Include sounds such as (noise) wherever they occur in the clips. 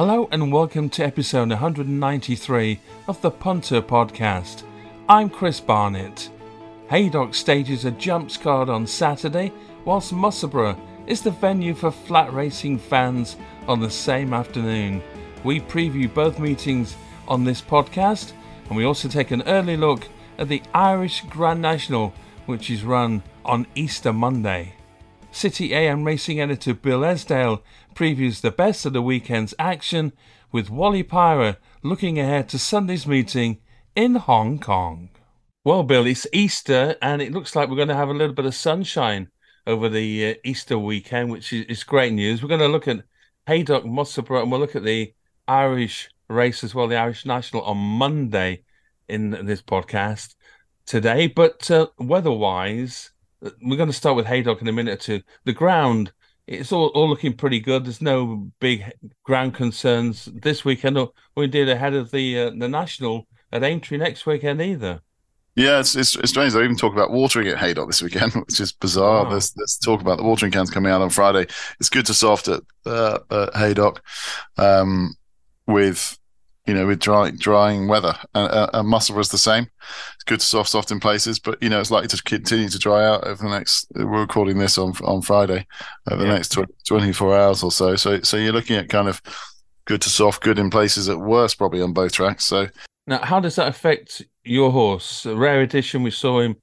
Hello and welcome to episode 193 of the Punter Podcast. I'm Chris Barnett. Haydock stages a jumps card on Saturday, whilst Musselburgh is the venue for flat racing fans on the same afternoon. We preview both meetings on this podcast, and we also take an early look at the Irish Grand National, which is run on Easter Monday. City AM racing editor Bill Esdaile previews the best of the weekend's action with Wally Pyrah looking ahead to Sunday's meeting in Hong Kong. Well, Bill, it's Easter and it looks like we're going to have a little bit of sunshine over the uh, Easter weekend, which is, is, great news. We're going to look at Haydock Musselburgh and we'll look at the Irish race as well, the Irish National on Monday in this podcast today. But uh, weather-wise, we're going to start with Haydock in a minute or two. The ground, it's all, all looking pretty good. There's no big ground concerns this weekend, or we did ahead of the uh, the national at Aintree next weekend either. Yeah, it's, it's, it's strange. They even talk about watering at Haydock this weekend, (laughs) which is bizarre. Wow. There's, there's talk about the watering cans coming out on Friday. It's good to soft at, uh, at Haydock um, with you know, with dry, drying weather. And, uh, and Musselburgh is the same. It's good to soft, soft in places, but you know, it's likely to continue to dry out over the next. We're recording this on on Friday, over yeah. the next tw- 24 hours or so. So, so you're looking at kind of good to soft, good in places at worst, probably on both tracks. So, now, how does that affect your horse? A rare edition. We saw him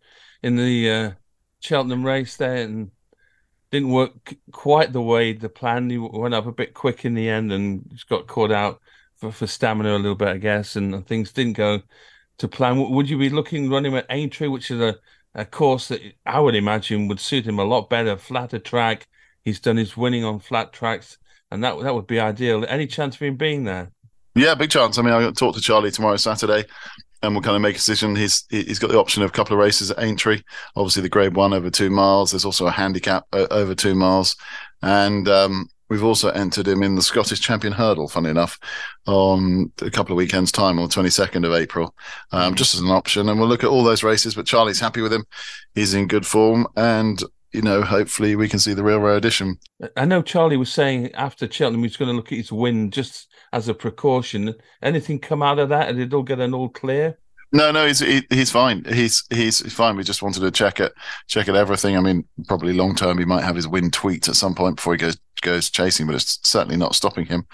in the uh, Cheltenham race there, and didn't work quite the way the plan. He went up a bit quick in the end and just got caught out for, for stamina a little bit, I guess, and things didn't go to plan. Would you be looking running at Aintree, which is a, a course that I would imagine would suit him a lot better, flatter track. He's done his winning on flat tracks, and that that would be ideal. Any chance of him being there? Yeah, big chance. I mean, I'll talk to Charlie tomorrow, Saturday, and we'll kind of make a decision. He's he's got the option of a couple of races at Aintree. Obviously, the Grade One over two miles. There's also a handicap over two miles, and um, We've also entered him in the Scottish Champion Hurdle, funny enough, on a couple of weekends' time on the 22nd of April, um, just as an option. And we'll look at all those races. But Charlie's happy with him. He's in good form. And, you know, hopefully we can see the real rare edition. I know Charlie was saying after Cheltenham he's going to look at his win just as a precaution. Anything come out of that? Did it'll get an all clear? No, no, he's he, he's fine. He's he's fine. We just wanted to check it, check it everything. I mean, probably long term, he might have his win tweet at some point before he goes goes chasing, but it's certainly not stopping him.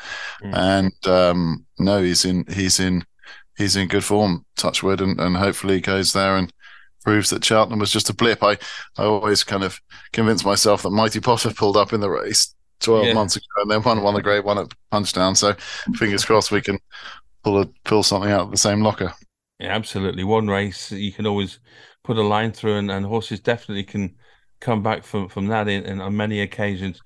Mm. And um, no, he's in he's in he's in good form. Touchwood, and and hopefully he goes there and proves that Cheltenham was just a blip. I I always kind of convinced myself that Mighty Potter pulled up in the race 12 yeah. months ago and then won won the Grade One at Punchestown So fingers crossed we can pull a pull something out of the same locker. Yeah, absolutely. One race you can always put a line through, and, and horses definitely can come back from from that in, in on many occasions.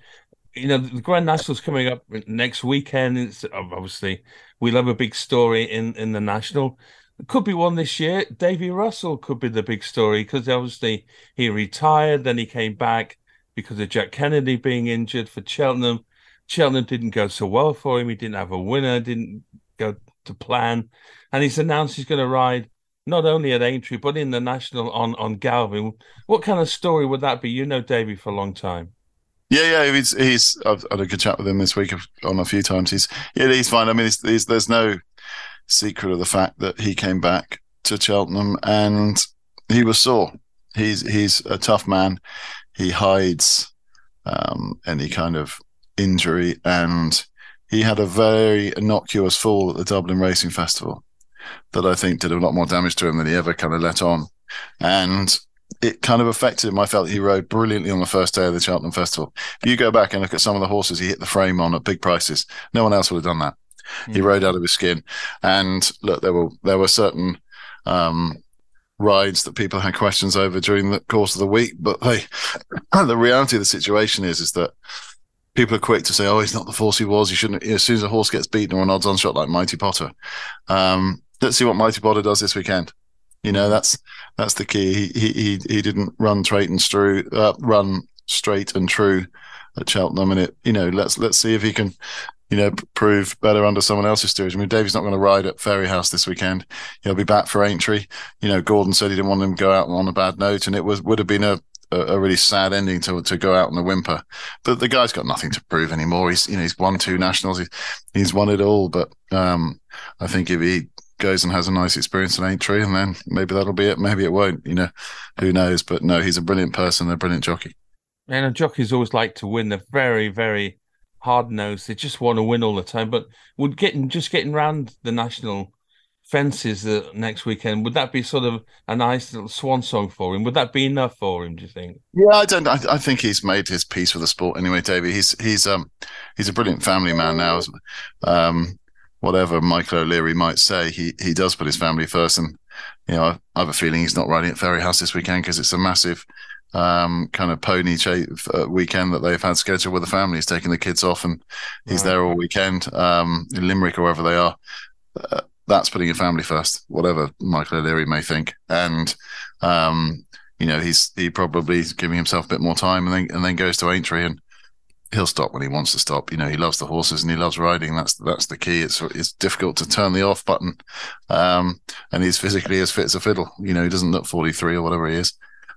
You know, the Grand National's coming up next weekend. It's obviously we love a big story in in the national. It could be one this year. Davy Russell could be the big story because obviously he retired, then he came back because of Jack Kennedy being injured for Cheltenham. Cheltenham didn't go so well for him. He didn't have a winner. Didn't go to plan and he's announced he's going to ride not only at Aintree but in the national on on Galvin. What kind of story would that be? You know Davy for a long time. Yeah, yeah, he's he's. I've had a good chat with him this week on a few times. He's yeah, he's fine. I mean, he's, he's, there's no secret of the fact that he came back to Cheltenham and he was sore. He's he's a tough man. He hides um, any kind of injury, and he had a very innocuous fall at the Dublin Racing Festival that I think did a lot more damage to him than he ever kind of let on. And it kind of affected him. I felt he rode brilliantly on the first day of the Cheltenham Festival. If you go back and look at some of the horses he hit the frame on at big prices, no one else would have done that. He rode out of his skin. And look, there were there were certain um, rides that people had questions over during the course of the week, but they, (coughs) the reality of the situation is is that people are quick to say, "Oh, he's not the force he was. He shouldn't." As soon as a horse gets beaten or an odds-on shot like Mighty Potter, um, let's see what Mighty Potter does this weekend. You know, that's that's the key. He he he didn't run straight and true, uh, run straight and true at Cheltenham, and it. You know, let's let's see if he can. You know, prove better under someone else's steerage. I mean, Davy's not going to ride at Fairyhouse this weekend. He'll be back for Aintree. You know, Gordon said he didn't want him to go out on a bad note, and it was would have been a a, really sad ending to to go out on a whimper. But the guy's got nothing to prove anymore. He's you know he's won two nationals. He's, he's won it all. But um, I think if he goes and has a nice experience in Aintree, and then maybe that'll be it. Maybe it won't. You know, who knows? But no, he's a brilliant person, a brilliant jockey. And a jockeys always like to win. They're very, very hard nosed. They just want to win all the time. But would getting just getting round the national fences the next weekend would that be sort of a nice little swan song for him? Would that be enough for him? Do you think? Yeah, I don't. I, I think he's made his peace with the sport anyway, Davy. He's he's um he's a brilliant family man now. Um, whatever Michael O'Leary might say, he he does put his family first, and you know I, I have a feeling he's not riding at Fairyhouse this weekend because it's a massive um, kind of pony uh, weekend that they've had scheduled with the family. He's taking the kids off and he's right. there all weekend um, in Limerick or wherever they are. Uh, that's putting your family first, whatever Michael O'Leary may think. And um, you know, he's he probably is giving himself a bit more time and then and then goes to Aintree and he'll stop when he wants to stop. You know, he loves the horses and he loves riding. That's that's the key. It's it's difficult to turn the off button. Um, and he's physically as fit as a fiddle. You know, he doesn't look 43 or whatever he is.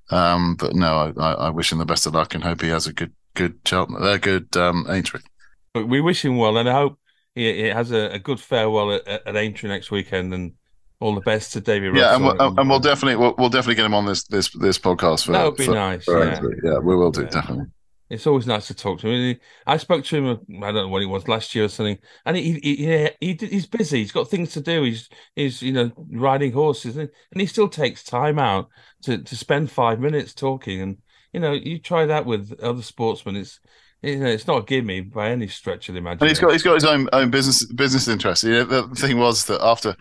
Um, but no, I, I, wish him the best of luck and hope he has a good good Cheltenham, a good um, Aintree. We wish him well, and I hope he, has a, a, good farewell at, at Aintree next weekend, and all the best to David. Yeah, and we'll, and we'll definitely we'll, we'll, definitely get him on this this this podcast. For, that would be for, nice. For yeah. yeah, we will do yeah. definitely. It's always nice to talk to him. I spoke to him. I don't know what it was last year or something, and he, he, he, he he's busy. He's got things to do. He's he's you know riding horses, and, he still takes time out to to spend five minutes talking. And you know, you try that with other sportsmen. It's it's not a gimme by any stretch of the imagination. And he's got he's got his own own business business interests. You know, the thing was that after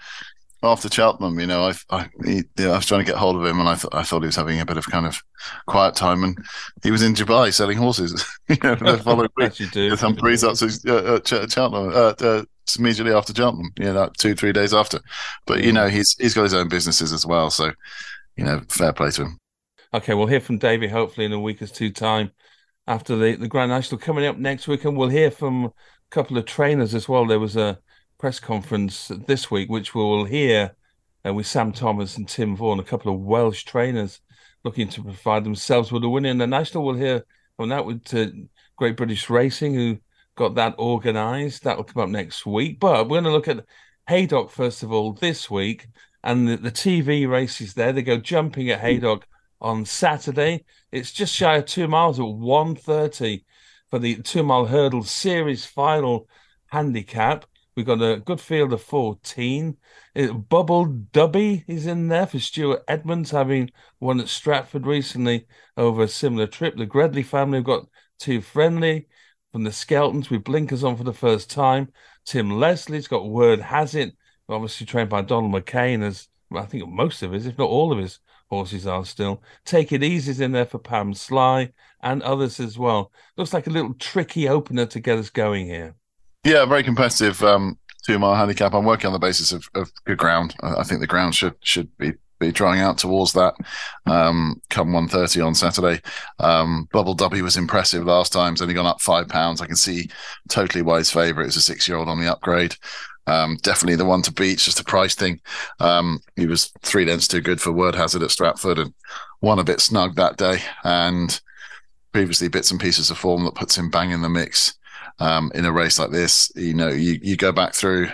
after Cheltenham, you know, I I, he, I was trying to get hold of him, and I thought I thought he was having a bit of kind of quiet time, and he was in Dubai selling horses. (laughs) you know, the (laughs) following week, some breeze up to uh, Cheltenham, uh, uh, immediately after Cheltenham, you know, like two three days after. But you know, he's he's got his own businesses as well, so you know, fair play to him. Okay, we'll hear from David hopefully in a week or two time after the the Grand National coming up next week, and we'll hear from a couple of trainers as well. There was a press conference this week, which we will hear uh, with Sam Thomas and Tim Vaughan, a couple of Welsh trainers looking to provide themselves with a win in the national. We'll hear from that with uh, Great British Racing, who got that organised. That will come up next week. But we're going to look at Haydock first of all this week, and the, the TV races there. They go jumping at Haydock on Saturday. It's just shy of two miles at 130 for the two mile hurdle series final handicap. We've got a good field of 14. It, Bubble Dubby is in there for Stuart Edmunds, having won at Stratford recently over a similar trip. The Gredley family have got Too Friendly from the Skeltons with blinkers on for the first time. Tim Leslie's got Word Has It, obviously trained by Donald McCain, as I think most of his, if not all of his horses are still. Take It Easy's in there for Pam Sly and others as well. Looks like a little tricky opener to get us going here. Yeah, very competitive um, two mile handicap. I'm working on the basis of, of good ground. I think the ground should should be be drawing out towards that um, come 1.30 on Saturday. Um, Bubble Dubby was impressive last time. He's only gone up five pounds. I can see totally wise favourite. It's a six year old on the upgrade. Um, definitely the one to beat. It's just a price thing. Um, he was three lengths too good for Word Has It at Stratford and won a bit snug that day. And previously bits and pieces of form that puts him bang in the mix um, in a race like this. You know, you, you go back through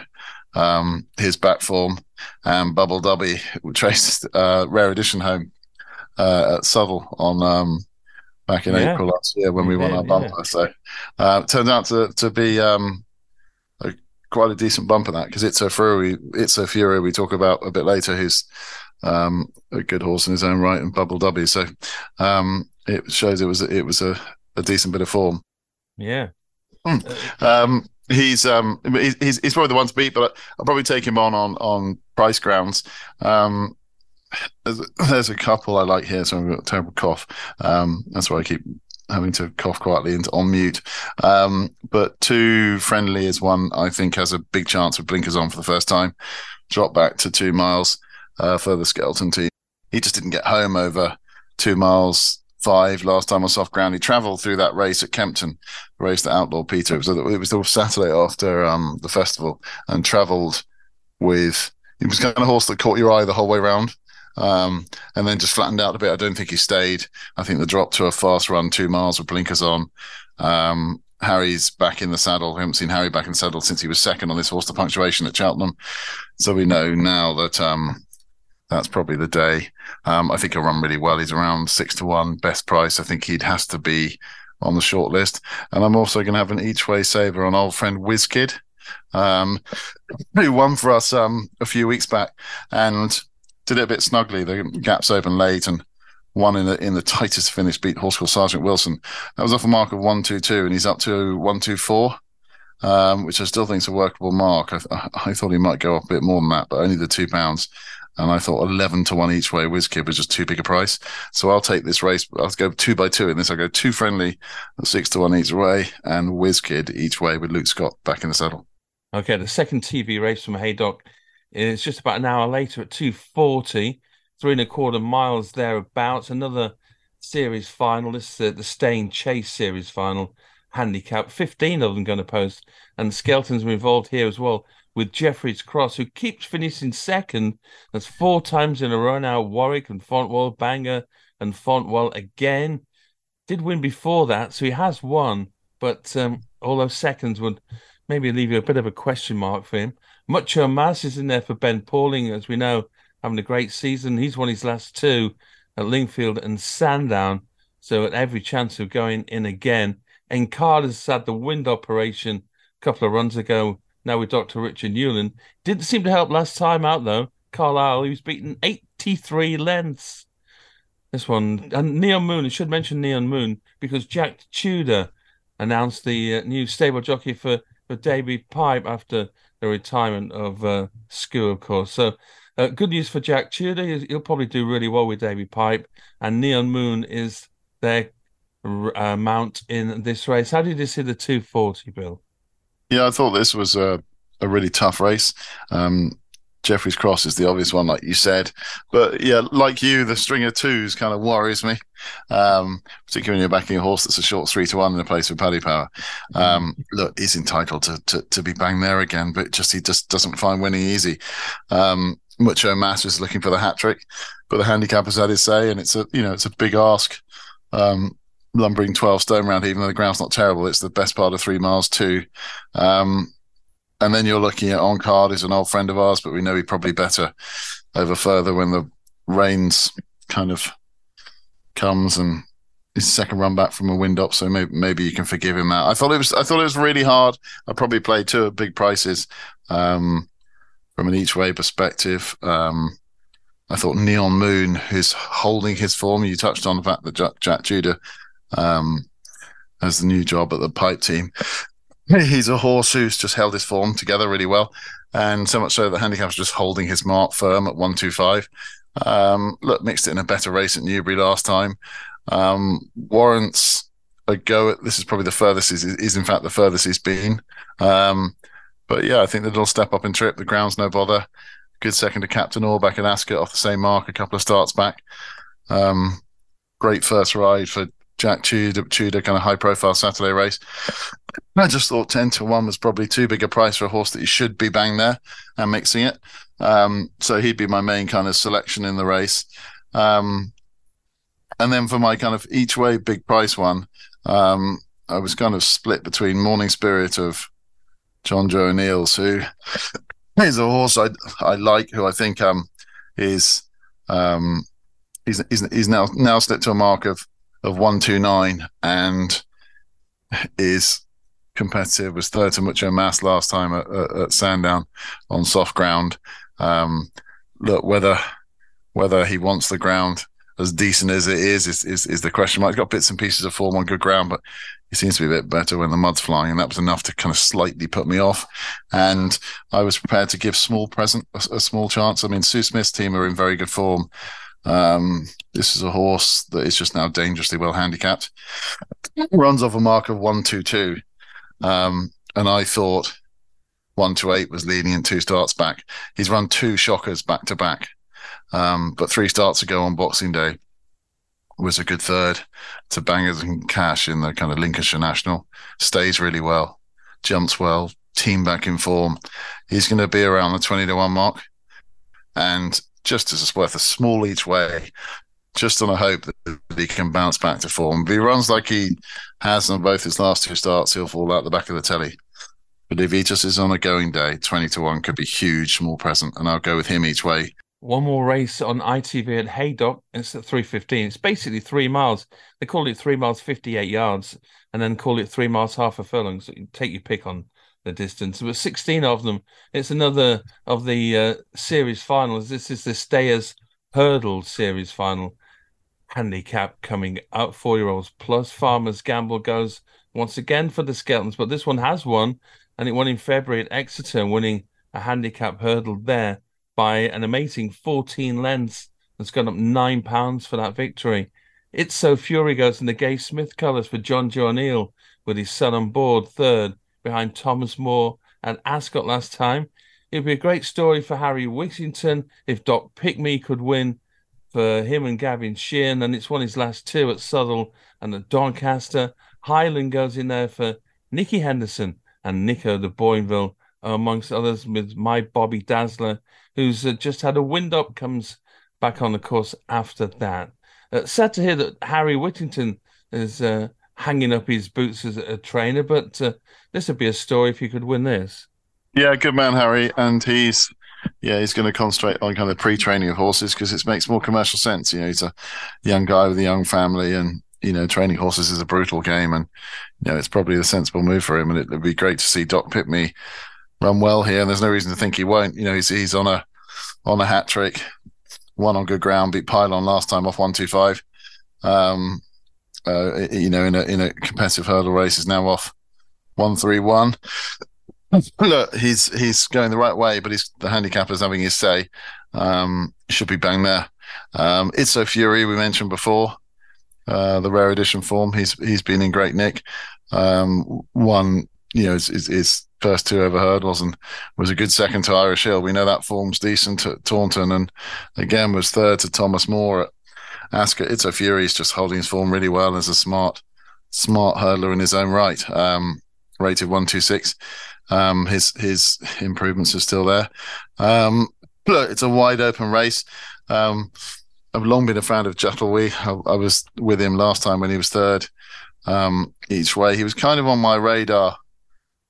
um, his back form and Bubble Dubby traced uh, rare edition home uh, at Southwell on um, back in yeah. April last year when we won our bumper. Yeah. So uh, it turned out to to be um, quite a decent bumper that because it's a Fury, it's a Fury we talk about a bit later who's um, a good horse in his own right and Bubble Dubby. So um, it shows it was it was a, a decent bit of form. Yeah, Hmm. Um, he's um he's he's probably the one to beat, but I'll probably take him on on on price grounds. Um, there's, there's a couple I like here, so I've got a terrible cough. Um, that's why I keep having to cough quietly and on mute. Um, but Too Friendly is one I think has a big chance of blinkers on for the first time. Drop back to two miles uh, for the Skelton team. He just didn't get home over two miles five last time on soft ground. He travelled through that race at Kempton, race that outlawed Peter. It was, it was the Saturday after um, the festival and travelled with. It was kind of horse that caught your eye the whole way around. Um, and then just flattened out a bit. I don't think he stayed. I think the drop to a fast run, two miles with blinkers on. Um, Harry's back in the saddle. We haven't seen Harry back in the saddle since he was second on this horse to punctuation at Cheltenham. So we know now that um, that's probably the day. Um, I think he'll run really well. He's around six to one, best price. I think he'd has to be on the short list. And I'm also going to have an each way saver on old friend WizKid, um, (laughs) who won for us um, a few weeks back and did it a bit snugly. The gaps open late and won in the in the tightest finish, beat horse called Sergeant Wilson. That was off a mark of one two two, and he's up to one two four. Um, which I still think is a workable mark. I, I, thought he might go up a bit more than that, but only the two pounds. And I thought 11 to 1 each way WizKid was just too big a price. So I'll take this race. I'll go two by two in this. I'll go Too Friendly, six to 1 each way, and WizKid each way with Luke Scott back in the saddle. Okay, the second TV race from Haydock is just about an hour later at 240, three and a quarter miles thereabouts. Another series final. This is the, the Staying Chase series final handicap. 15 of them going to post, and the Skeltons are involved here as well with Jeffrey's Cross, who keeps finishing second. That's four times in a row now. Warwick and Fontwell, Bangor and Fontwell again. Did win before that, so he has won, but um, all those seconds would maybe leave you a bit of a question mark for him. Mucho Mas is in there for Ben Pauling, as we know, having a great season. He's won his last two at Lingfield and Sandown, so at every chance of going in again. Encarta's had the wind operation a couple of runs ago now with Dr. Richard Newland. Didn't seem to help last time out, though. Carlisle, he was beaten 83 lengths. This one, and Neon Moon, I should mention Neon Moon because Jack Tudor announced the uh, new stable jockey for, for Davy Pipe after the retirement of uh, School, of course. So, uh, good news for Jack Tudor. He'll probably do really well with Davy Pipe, and Neon Moon is their uh, mount in this race. How did you see the 240, Bill? Yeah, I thought this was a, a really tough race. Um, Jeffrey's Cross is the obvious one, like you said. But yeah, like you, the string of twos kind of worries me, um, particularly when you're backing a horse that's a short three to one in a place with Paddy Power. Um, look, he's entitled to, to, to be bang there again, but just he just doesn't find winning easy. Um, Mucho Mas is looking for the hat trick, but the handicap has had his say, and it's a you know it's a big ask. Um, lumbering 12 stone round, even though the ground's not terrible. It's the best part of three miles, too. Um, and then you're looking at On Card, is an old friend of ours, but we know he probably better over further when the rains kind of comes and his second run back from a wind up, so maybe maybe you can forgive him that. I thought it was I thought it was really hard. I probably played two big prices um, from an each way perspective. Um, I thought Neon Moon, who's holding his form. You touched on the fact that Jack, Jack Tudor um, as the new job at the pipe team. (laughs) He's a horse who's just held his form together really well, and so much so that handicap's just holding his mark firm at one two five. Um, look, mixed it in a better race at Newbury last time. Um, warrants a go at this is probably the furthest is, is in fact the furthest he's been. Um, but yeah, I think the little step up in trip, the ground's no bother. Good second to Captain Orr in Ascot off the same mark a couple of starts back. Um, great first ride for Jack Tudor, Tudor kind of high profile Saturday race. I just thought 10 to 1 was probably too big a price for a horse that you should be bang there and mixing it. Um, so he'd be my main kind of selection in the race. Um, and then for my kind of each way big price one, um, I was kind of split between Morning Spirit of Jonjo O'Neill's, who (laughs) is a horse I I like, who I think um is um he's he's, he's now now slipped to a mark of of 129 and is competitive. Was third to Mucho Mas last time at, at, at Sandown on soft ground. Um, look, whether whether he wants the ground as decent as it is is, is, is the question mark. He's got bits and pieces of form on good ground, but he seems to be a bit better when the mud's flying, and that was enough to kind of slightly put me off. And I was prepared to give small present a, a small chance. I mean, Sue Smith's team are in very good form. Um, this is a horse that is just now dangerously well handicapped. Runs off a mark of one two two, um, and I thought one to eight was leading in two starts back. He's run two shockers back to back, um, but three starts ago on Boxing Day was a good third to Bangers and Cash in the kind of Lincolnshire National. Stays really well, jumps well, team back in form. He's going to be around the twenty to one mark, and just as it's worth a small each way, just on a hope that he can bounce back to form. If he runs like he has on both his last two starts, he'll fall out the back of the telly. But if he just is on a going day, 20 to 1 could be huge, small present, and I'll go with him each way. One more race on ITV at Haydock. It's at 3.15. It's basically three miles. They call it three miles, 58 yards, and then call it three miles, half a furlong. So you take your pick on the distance. But 16 of them. It's another of the uh, series finals. This is the Stayers Hurdle series final handicap coming up. Four year olds plus Farmers Gamble goes once again for the Skeltons, but this one has won, and it won in February at Exeter, winning a handicap hurdle there by an amazing 14 lengths. That's gone up nine pounds for that victory. It's So Fury goes in the Gay Smith colours for Jonjo O'Neill with his son on board, third behind Thomas Moore and Ascot last time. It'd be a great story for Harry Whittington if Doc Pickme could win for him and Gavin Sheehan, and it's won his last two at Southwell and at Doncaster. Highland goes in there for Nicky Henderson and Nico de Boinville, amongst others, with my Bobby Dazzler, who's uh, just had a wind up, comes back on the course after that. Uh, sad to hear that Harry Whittington is uh, hanging up his boots as a trainer, but uh, this would be a story if he could win this. Yeah, good man, Harry, and he's yeah, he's going to concentrate on kind of pre-training of horses because it makes more commercial sense. You know, he's a young guy with a young family, and you know, training horses is a brutal game, and you know, it's probably a sensible move for him. And it would be great to see Doc Pickme run well here, and there's no reason to think he won't. You know, he's he's on a on a hat trick, one on good ground, beat Pylon last time off one two five. Um, uh, you know, in a in a competitive hurdle race, is now off one three one. (laughs) Look, he's he's going the right way, but he's the handicapper's having his say. Um, should be bang there. Um, it's so Fury we mentioned before, uh, the rare edition form. He's he's been in great nick. Um, one, you know, his, his, first two ever hurdles and was a good second to Irish Hill. We know that form's decent at Taunton, and again was third to Thomas Moore at Ascot. It's a Fury. He's just holding his form really well as a smart, smart hurdler in his own right. Um, rated one two six. Um, his his improvements are still there. Um, look, it's a wide open race. Um, I've long been a fan of Jatiluwih. I, I, was with him last time when he was third um, each way. He was kind of on my radar.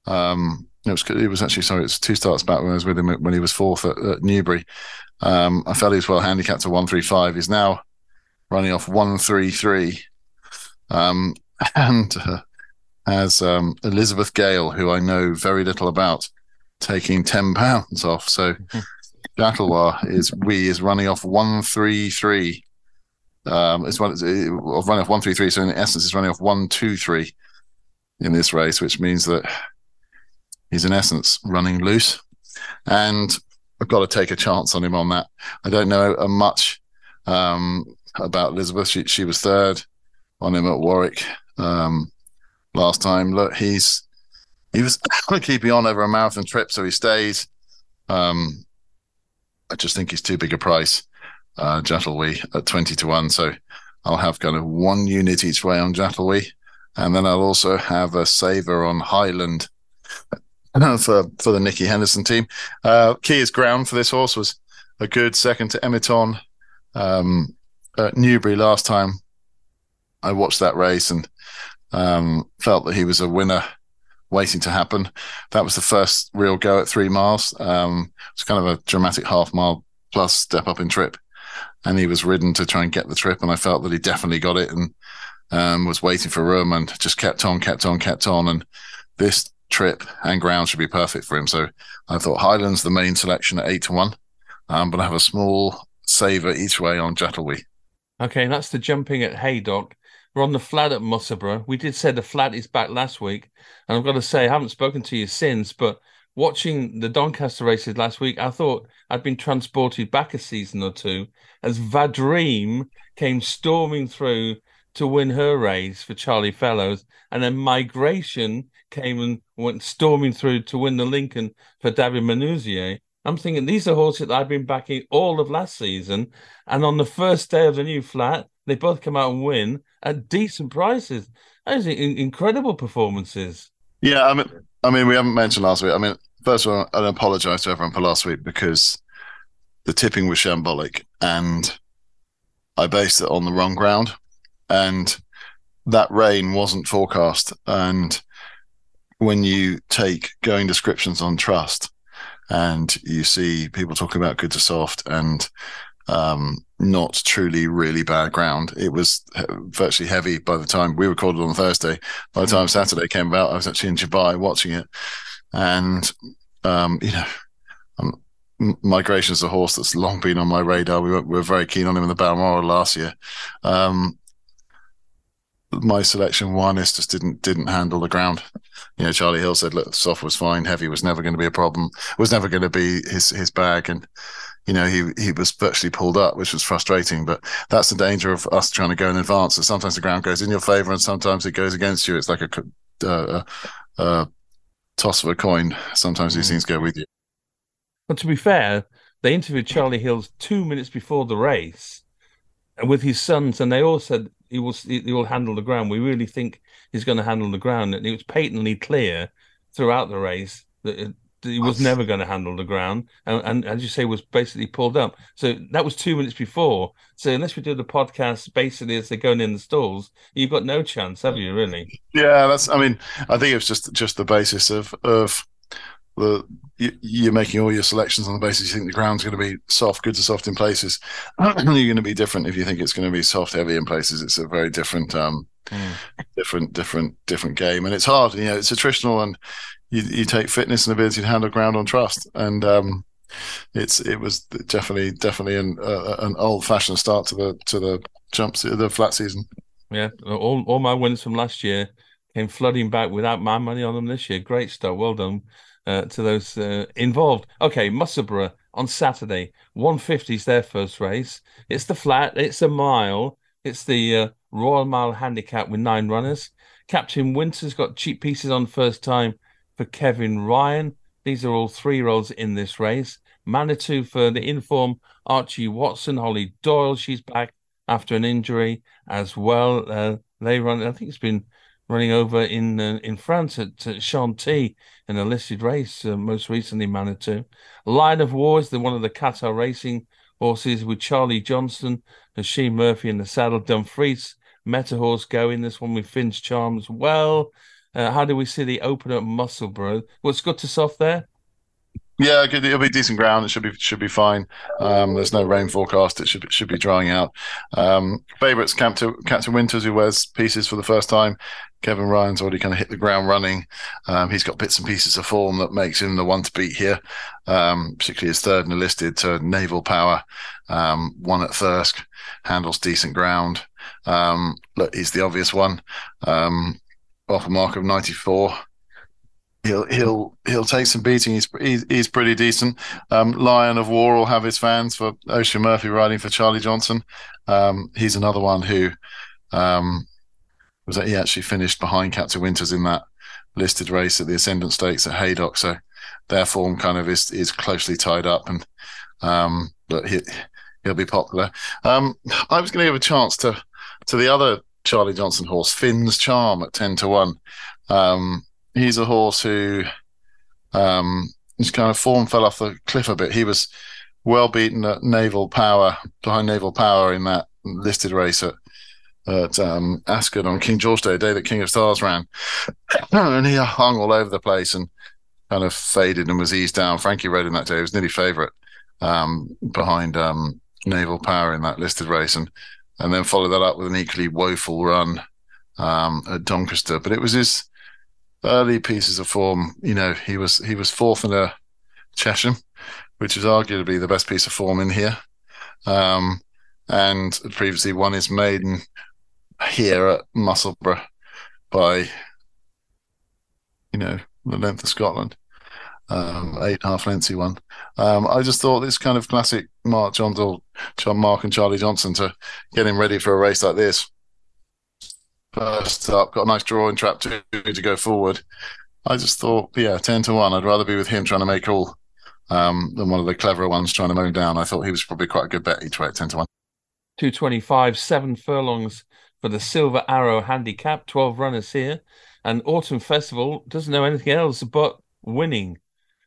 Um, it was it was actually sorry, it's two starts back when I was with him when he was fourth at, at Newbury. Um, I felt he was well handicapped to one three five. He's now running off one three three, um, (laughs) and uh, as um, Elizabeth Gale, who I know very little about, taking ten pounds off. So Jattelwa is we is running off one three three. Um, it's one it's, running off one three three. So in essence, it's running off one two three in this race, which means that he's in essence running loose. And I've got to take a chance on him on that. I don't know much um, about Elizabeth. She, she was third on him at Warwick. Um, last time. Look, he's he was (laughs) keeping on over a marathon trip, so he stays. Um, I just think he's too big a price, uh, Jatiluwih at twenty to one. So I'll have kind of one unit each way on Jatiluwih, and then I'll also have a saver on Highland (laughs) for for the Nicky Henderson team. Uh, Kia's ground for this horse was a good second to Emiton um, at Newbury last time. I watched that race and um, felt that he was a winner waiting to happen. That was the first real go at three miles. Um, it's kind of a dramatic half mile plus step up in trip. And he was ridden to try and get the trip. And I felt that he definitely got it and um, was waiting for room and just kept on, kept on, kept on. And this trip and ground should be perfect for him. So I thought Highland's the main selection at eight to one. Um, but I have a small saver each way on Jatiluwih. Okay, that's the jumping at Haydock. We're on the flat at Musselburgh. We did say the flat is back last week, and I've got to say I haven't spoken to you since. But watching the Doncaster races last week, I thought I'd been transported back a season or two as Vadream came storming through to win her race for Charlie Fellowes, and then Migration came and went storming through to win the Lincoln for David Menuisier. I'm thinking these are horses that I've been backing all of last season, and on the first day of the new flat, they both come out and win at decent prices. Those are incredible performances. Yeah, I mean, I mean, we haven't mentioned last week. I mean, first of all, I apologise to everyone for last week because the tipping was shambolic, and I based it on the wrong ground, and that rain wasn't forecast. And when you take going descriptions on trust, and you see people talking about good to soft and um, not truly really bad ground. It was virtually heavy by the time we recorded on Thursday. By the time Saturday came about, I was actually in Dubai watching it, and um, you know, um, migration is a horse that's long been on my radar. We were, we were very keen on him in the Balmoral last year. Um, my selection one is just didn't didn't handle the ground. You know, Charlie Hill said, "Look, soft was fine. Heavy was never going to be a problem. Was never going to be his his bag." And you know, he he was virtually pulled up, which was frustrating. But that's the danger of us trying to go in advance. So sometimes the ground goes in your favour, and sometimes it goes against you. It's like a, uh, a, a toss of a coin. Sometimes these mm. things go with you. But to be fair, they interviewed Charlie Hills two minutes before the race, and with his sons, and they all said he will he will handle the ground. We really think he's going to handle the ground, and it was patently clear throughout the race that he was never going to handle the ground, and, and, as you say, was basically pulled up. So that was two minutes before. So unless we do the podcast basically as they're going in the stalls, you've got no chance, have you? Really? Yeah, that's. I mean, I think it was just just the basis of of the you're making all your selections on the basis you think the ground's going to be soft, good to soft in places. (clears throat) you're going to be different if you think it's going to be soft, heavy in places. It's a very different, um, mm. different, different, different game, and it's hard. You know, it's attritional, and you, you take fitness and ability to handle ground on trust. And um, it's it was definitely definitely an uh, an old fashioned start to the to the jumps the flat season. Yeah, all all my wins from last year came flooding back without my money on them this year. Great start, well done uh, to those uh, involved. Okay, Musselburgh on Saturday, 150 is their first race. It's the flat, it's a mile, it's the uh, Royal Mile handicap with nine runners. Captain Winter's got cheekpieces on first time for Kevin Ryan. These are all three year olds in this race. Manitou for the inform Archie Watson, Holly Doyle, she's back after an injury as well. Uh, they run, I think it's been running over in uh, in France at, at Chantilly in a listed race, uh, most recently Manitou. Line of War is the one of the Qatar racing horses with Charlie Johnston, Oisin Murphy in the saddle. Dumfries met a horse going. This one with Finn's Charm as well. Uh, how do we see the opener at Musselburgh? What's good to soft there? Yeah, it'll be decent ground. It should be should be fine. Um, there's no rain forecast. It should be, should be drying out. Um, favorites Captain Captain Winters who wears pieces for the first time. Kevin Ryan's already kind of hit the ground running. Um, he's got bits and pieces of form that makes him the one to beat here. Um, particularly his third and enlisted to Naval Power, um, one at Thirsk, handles decent ground. Um, look, he's the obvious one. Off a mark of 94 he'll he'll he'll take some beating. He's he's, pretty decent. Um, Lion of War will have his fans for Oisin Murphy riding for Charlie Johnston. Um, he's another one who um, was that he actually finished behind Captain Winters in that listed race at the Ascendant Stakes at Haydock. So their form kind of is is closely tied up, and um, but he he'll be popular. Um, I was going to give a chance to to the other Charlie Johnston horse, Finn's Charm at ten to one. Um, he's a horse who um, his kind of form fell off the cliff a bit. He was well beaten at Naval Power behind Naval Power in that listed race at at um, Ascot on King George Day, the day that King of Stars ran, (coughs) and he hung all over the place and kind of faded and was eased down. Frankie rode in that day; he was nearly favourite um, behind um, Naval Power in that listed race, and and then followed that up with an equally woeful run um, at Doncaster. But it was his early pieces of form, you know, he was he was fourth in a Chesham, which is arguably the best piece of form in here. Um, and previously won his maiden here at Musselburgh by, you know, the length of Scotland. Um, eight half lengths he won. Um, I just thought this kind of classic Mark John, John Mark and Charlie Johnston to get him ready for a race like this first up, got a nice drawing trap to to go forward. I just thought, yeah, ten to one. I'd rather be with him trying to make all um, than one of the cleverer ones trying to mow down. I thought he was probably quite a good bet each way at ten to one. Two twenty five, seven furlongs for the Silver Arrow handicap. Twelve runners here, and Autumn Festival doesn't know anything else but winning.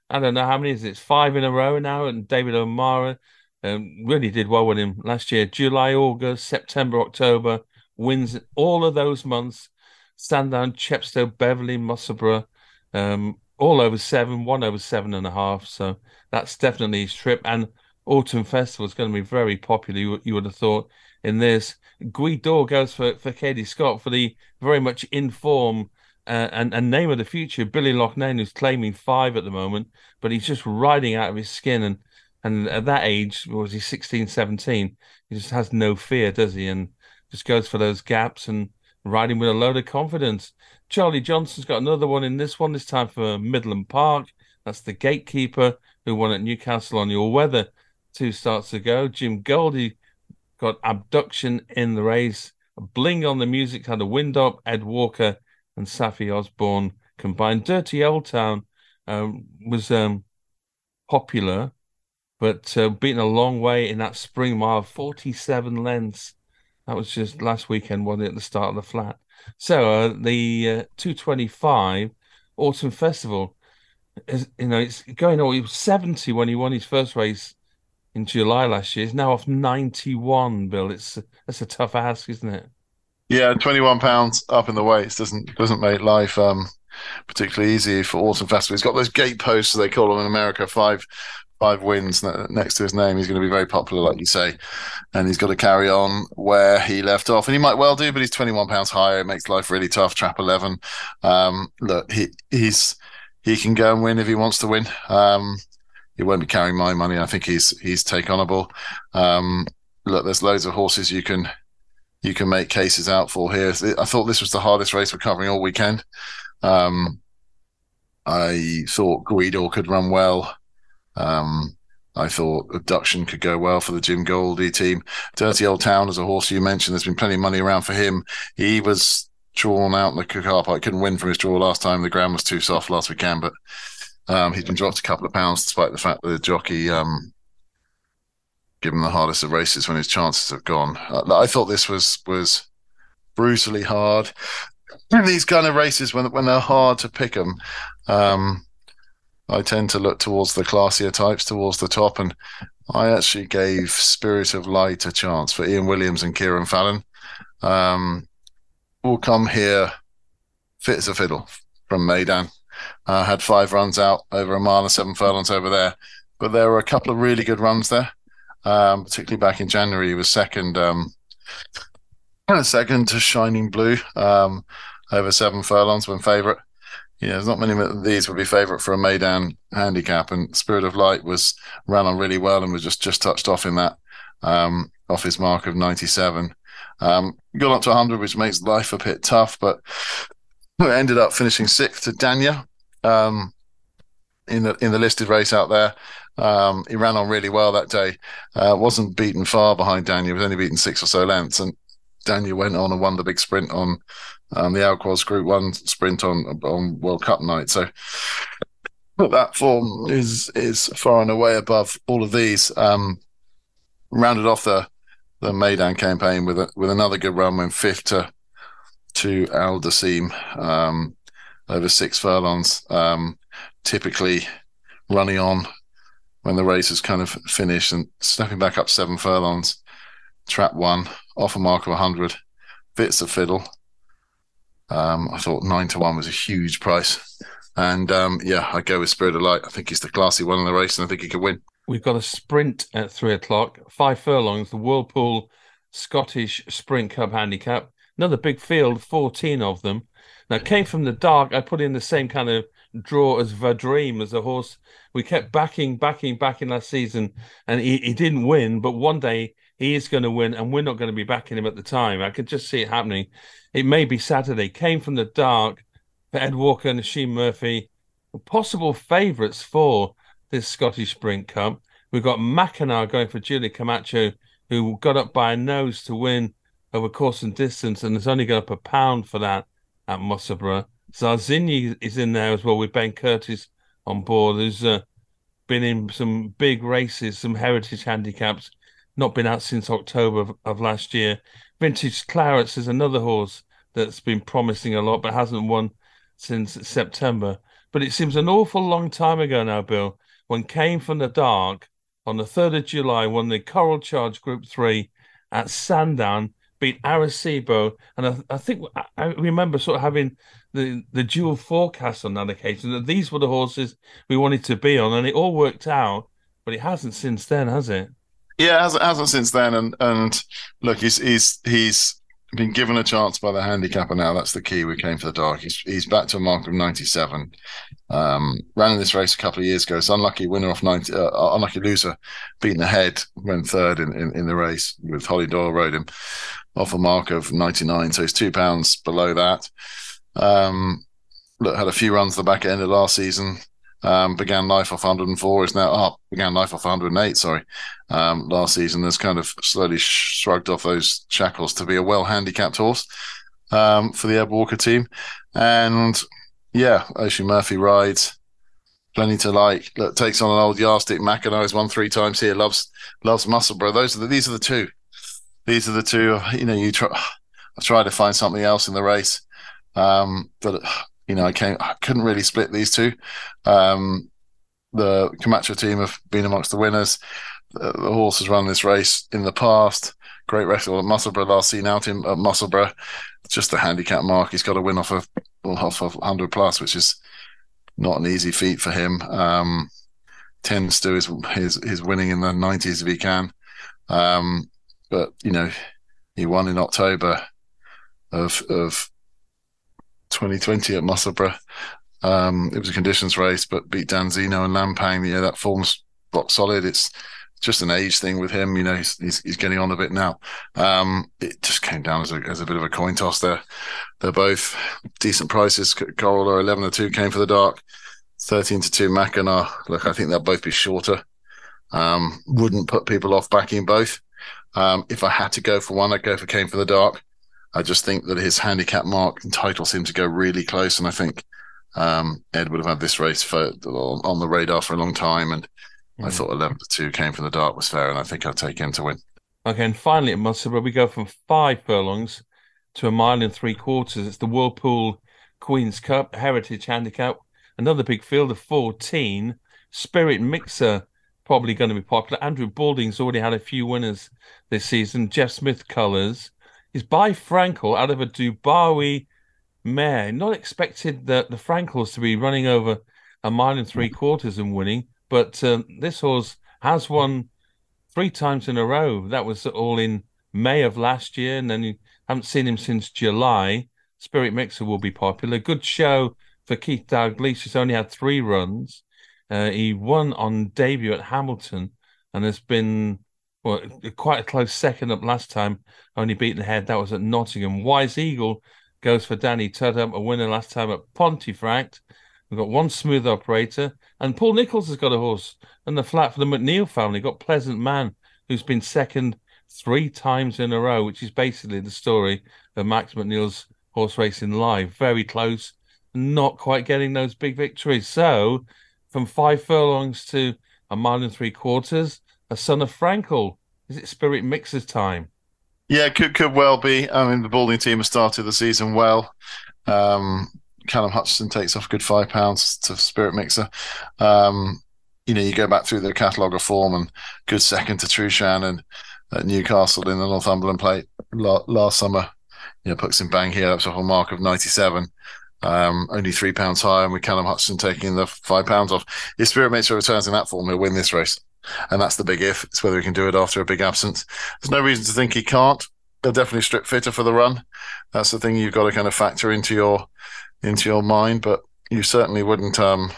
I don't know how many is it? It's five in a row now, and David O'Meara um, really did well with him last year. July, August, September, October wins all of those months. Sandown, Chepstow, Beverley, Musselburgh, um, all over seven, one over seven and a half. So that's definitely his trip. And Autumn Festival is going to be very popular. You, you would have thought in this. Gweedore goes for for Katie Scott for the very much in form uh, and, and name of the future, Billy Loughnane, who's claiming five at the moment, but he's just riding out of his skin. And and at that age, was he 16, 17? He just has no fear, does he? And just goes for those gaps and riding with a load of confidence. Charlie Johnston's got another one in this one, this time for Midland Park. That's the gatekeeper who won at Newcastle on your weather two starts ago. Jim Goldie got abduction in the race. A Bling on the music had a wind up. Ed Walker and Saffie Osborne combined. Dirty Old Town um, was um, popular, but uh, beaten a long way in that spring mile, 47 lengths. That was just last weekend, wasn't it, at the start of the flat? So uh, the uh, 225 Autumn Festival, is, you know, it's going on. He was 70 when he won his first race in July last year. He's now off 91, Bill. It's that's a tough ask, isn't it? Yeah, 21 pounds up in the weights doesn't doesn't make life um, particularly easy for Autumn Festival. He's got those gate posts, they call them in America, five five wins next to his name. He's going to be very popular, like you say, and he's got to carry on where he left off, and he might well do. But he's 21 pounds higher. It makes life really tough. Trap 11. Um, look, he he's he can go and win if he wants to win. Um, he won't be carrying my money. I think he's he's take onable. Um, look, there's loads of horses you can you can make cases out for here. I thought this was the hardest race we're covering all weekend. Um, I thought Gweedore could run well. Um, I thought Abduction could go well for the Jim Goldie team. Dirty Old Town as a horse you mentioned, there's been plenty of money around for him. He was drawn out in the car park. Couldn't win from his draw last time. The ground was too soft last weekend, but um, he's been dropped a couple of pounds despite the fact that the jockey um, him the hardest of races when his chances have gone. Uh, I thought this was was brutally hard. In these kind of races, when when they're hard to pick them, um, I tend to look towards the classier types, towards the top, and I actually gave Spirit of Light a chance for Ian Williams and Kieran Fallon. Um, will come here fit as a fiddle from Meydan. Uh, had five runs out over a mile and seven furlongs over there, but there were a couple of really good runs there um, particularly back in January. He was second, um, (clears throat) second to Shining Blue um, over seven furlongs when favourite. Yeah, there's not many of these would be favourite for a Meydan handicap, and Spirit of Light was ran on really well and was just just touched off in that um, off his mark of 97. Um, got up to 100, which makes life a bit tough, but (laughs) ended up finishing sixth to Danyah um, in the in the listed race out there. Um, he ran on really well that day. Uh, wasn't beaten far behind Daniel. Was only beaten six or so lengths, and Daniel went on and won the big sprint on um, the Al Quoz Group One sprint on on World Cup night. So that form is is far and away above all of these. Um, rounded off the the Meydan campaign with a, with another good run, went fifth to to Al um, over six furlongs. Um, typically running on when the race is kind of finished and stepping back up seven furlongs, trap one, off a mark of 100, bits of fiddle. Um, I thought nine to one was a huge price. And um, yeah, I go with Spirit of Light. I think he's the classy one in the race and I think he could win. We've got a sprint at three o'clock, five furlongs, the Whirlpool Scottish Sprint Cup handicap. Another big field, 14 of them. Now, came from the dark. I put in the same kind of draw as Vadream as a horse. We kept backing, backing, backing last season, and he, he didn't win. But one day he is going to win, and we're not going to be backing him at the time. I could just see it happening. It may be Saturday. Came from the dark for Ed Walker and Oisin Murphy, possible favourites for this Scottish Sprint Cup. We've got Mackinac going for Julie Camacho, who got up by a nose to win over course and distance, and has only got up a pound for that at Musselburgh. Zarzini is in there as well with Ben Curtis on board, who's uh, been in some big races, some heritage handicaps, not been out since October of, of last year. Vintage Clarets is another horse that's been promising a lot but hasn't won since September. But it seems an awful long time ago now, Bill, when Came from the Dark on the 3rd of July won the Coral Charge Group 3 at Sandown, beat Arecibo. And I, I think I remember sort of having the, the dual forecast on that occasion that these were the horses we wanted to be on. And it all worked out, but it hasn't since then, has it? Yeah, hasn't, hasn't since then. And and look, he's he's he's been given a chance by the handicapper now. That's the key. We came for the dark. He's he's back to a mark of ninety seven. Um, ran in this race a couple of years ago. It's unlucky winner off ninety, uh, unlucky loser, beaten ahead, went third in, in, in the race with Holly Doyle rode him off a mark of ninety nine. So he's two pounds below that. Um, look, had a few runs the back end of last season. Um, began life off 104, is now up. Oh, began life off 108. Sorry, um, last season has kind of slowly shrugged off those shackles to be a well handicapped horse um, for the Ed Walker team. And yeah, Oisin Murphy rides plenty to like. Look, takes on an old yardstick. Makanah won three times here. Loves loves Musselburgh. Those are the, these are the two. These are the two. You know, you try. (sighs) I try to find something else in the race, um, but you know, I came, I couldn't really split these two. Um, the Camacho team have been amongst the winners. The, the, horse has run this race in the past. Great record at Musselburgh last seen out in at Musselburgh. Just a handicap mark. He's got to win off of off of 100 plus, which is not an easy feat for him. Um, tends to his his his winning in the 90s if he can. Um, but you know, he won in October of of 2020 at Musselburgh. Um, it was a conditions race, but beat Danzeno and Lampang. Yeah, that form's rock solid. It's just an age thing with him. You know, he's he's, he's getting on a bit now. Um, it just came down as a as a bit of a coin toss there. They're both decent prices. Coral 11 to 2 came from the dark. 13 to 2 Makanah. Look, I think they'll both be shorter. Um, wouldn't put people off backing both. Um, if I had to go for one, I'd go for Came from the Dark. I just think that his handicap mark entitles him to go really close, and I think um, Ed would have had this race for, on the radar for a long time. And mm. I thought eleven to two came from the dark was fair, and I think I'd take him to win. Okay, and finally at Musselburgh, we go from five furlongs to a mile and three quarters. It's the Whirlpool Queen's Cup Heritage Handicap. Another big field of 14. Spirit Mixer probably going to be popular. Andrew Balding's already had a few winners this season. Jeff Smith colours is by Frankel out of a Dubawi mare. Not expected the, the Frankels to be running over a mile and three quarters and winning, but um, this horse has won three times in a row. That was all in May of last year, and then you haven't seen him since July. Spirit Mixer will be popular. Good show for Keith Dalglish. He's only had three runs. Uh, he won on debut at Hamilton and has been well, quite a close second up last time, only beaten ahead. That was at Nottingham. Wise Eagle goes for Danny Tudhope, a winner last time at Pontefract. We've got one smooth operator, and Paul Nicholls has got a horse and the flat for the McNeil family. Got Pleasant Man, who's been second three times in a row, which is basically the story of Max McNeil's horse racing live. Very close, not quite getting those big victories. So, from five furlongs to a mile and three quarters, a son of Frankel. Is it Spirit Mixer's time? Yeah, could could well be. I mean, the Balding team has started the season well. Um, Callum Hutchinson takes off a good five pounds to Spirit Mixer. Um, you know, you go back through the catalogue of form and good second to Trueshan and at Newcastle in the Northumberland plate last summer. You know, puts in bang here up to a mark of 97. Um, only three pounds higher, and with Callum Hutchinson taking the five pounds off. If Spirit Mixer returns in that form, he'll win this race. And that's the big if. It's whether he can do it after a big absence. There's no reason to think he can't. He'll definitely strip fitter for the run. That's the thing you've got to kind of factor into your into your mind, but you certainly wouldn't um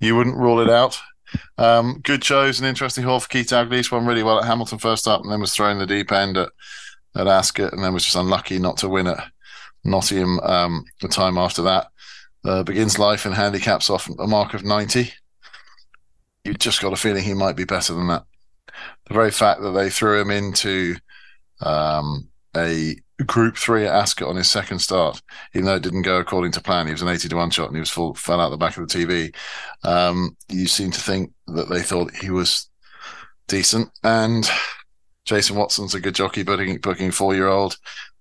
you wouldn't rule it out. Um, good shows, an interesting haul for Keith Dalglish. Won really well at Hamilton first up, and then was thrown the deep end at at Ascot, and then was just unlucky not to win at Nottingham um, the time after that. Uh, begins life in handicaps off a mark of 90 you just got a feeling he might be better than that. The very fact that they threw him into um, a Group Three at Ascot on his second start, even though it didn't go according to plan, he was an eighty to one shot and he was full fell out the back of the TV. Um, you seem to think that they thought he was decent, and Jason Watson's a good jockey, booking booking four year old,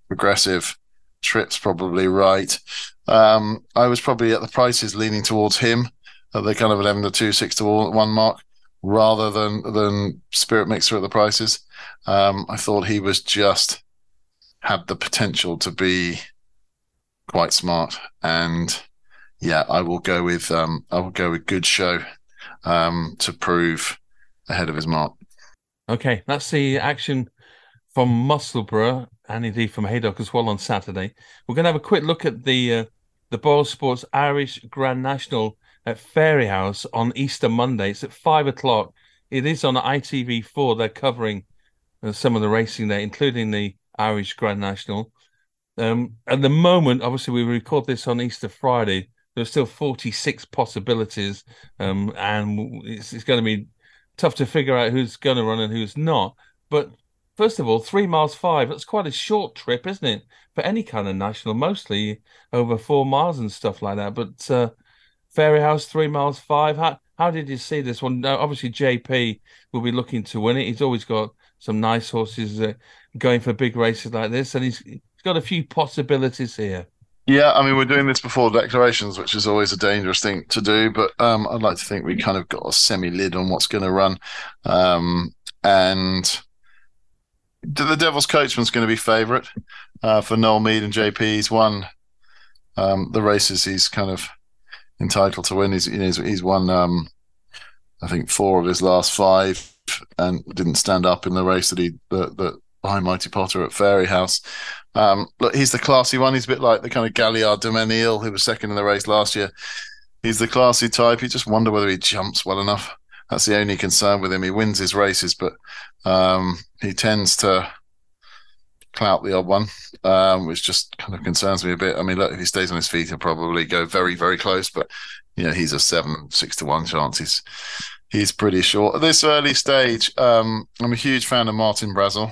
progressive. Trips probably right. Um, I was probably at the prices leaning towards him at the kind of 11 to 2, 6 to 1 mark. rather than than Spirit Mixer at the prices. Um, I thought he was just had the potential to be quite smart, and yeah, I will go with um, I will go with Good Show um, to prove ahead of his mark. Okay, that's the action from Musselburgh and indeed from Haydock as well on Saturday. We're going to have a quick look at the uh, the Boyle Sports Irish Grand National at Fairyhouse on Easter Monday. It's at five o'clock. It is on ITV4. They're covering uh, some of the racing there, including the Irish Grand National. Um, at the moment, obviously, we record this on Easter Friday. There's still 46 possibilities, um, and it's, it's going to be tough to figure out who's going to run and who's not. But first of all, three miles five, that's quite a short trip, isn't it? For any kind of national, mostly over four miles and stuff like that. But uh, Fairyhouse, three miles five. How how did you see this one? Now, obviously, JP will be looking to win it. He's always got some nice horses uh, going for big races like this, and he's, he's got a few possibilities here. Yeah, I mean, we're doing this before declarations, which is always a dangerous thing to do. But um, I'd like to think we kind of got a semi lid on what's going to run. Um, and the Devil's Coachman's going to be favourite uh, for Noel Meade and JP. He's won um, the races he's kind of entitled to win. He's he's, he's won, um, I think, four of his last five, and didn't stand up in the race that he that, that behind Mighty Potter at Fairyhouse. Um, look, he's the classy one. He's a bit like the kind of Gaillard du Mesnil who was second in the race last year. He's the classy type. You just wonder whether he jumps well enough. That's the only concern with him. He wins his races, but um, he tends to clout the odd one, um, which just kind of concerns me a bit. I mean, look, if he stays on his feet, he'll probably go very, very close. But you know, he's a seven, six to one chance. He's he's pretty short at this early stage. Um, I'm a huge fan of Martin Brassil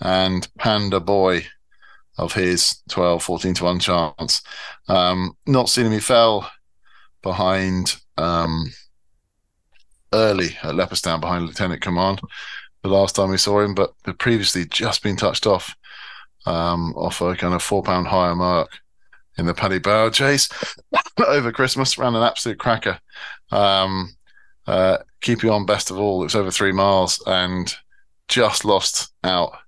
and Panda Boy of his 12, 14 to one chance. Um, not seeing him, he fell behind um, early at Leopardstown behind Lieutenant Command the last time we saw him, but had previously just been touched off um, off a kind of four pound higher mark in the Paddy Power chase (coughs) over Christmas. Ran an absolute cracker. Um, uh, keep you on best of all. It was over three miles and just lost out.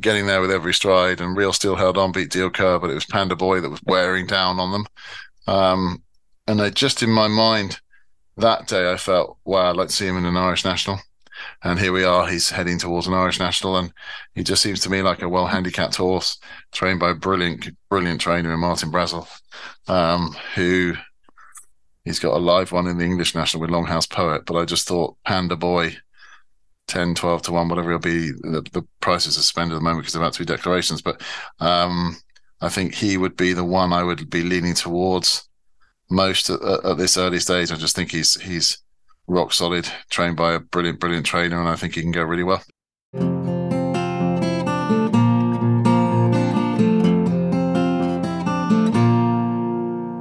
Getting there with every stride, and Real Steel held on, beat Deal Kerr, but it was Panda Boy that was wearing down on them. Um, and I just in my mind that day, I felt, wow, I'd like to see him in an Irish national and here we are. He's heading towards an Irish national, and he just seems to me like a well handicapped horse, trained by a brilliant, brilliant trainer in Martin Brassil, um, who he's got a live one in the English national with Longhouse Poet. But I just thought Panda Boy. 10, 12 to 1, whatever it'll be. The, the price is suspended at the moment because there about to be declarations. But um, I think he would be the one I would be leaning towards most at, at, this early stage. I just think he's he's rock solid, trained by a brilliant, brilliant trainer, and I think he can go really well.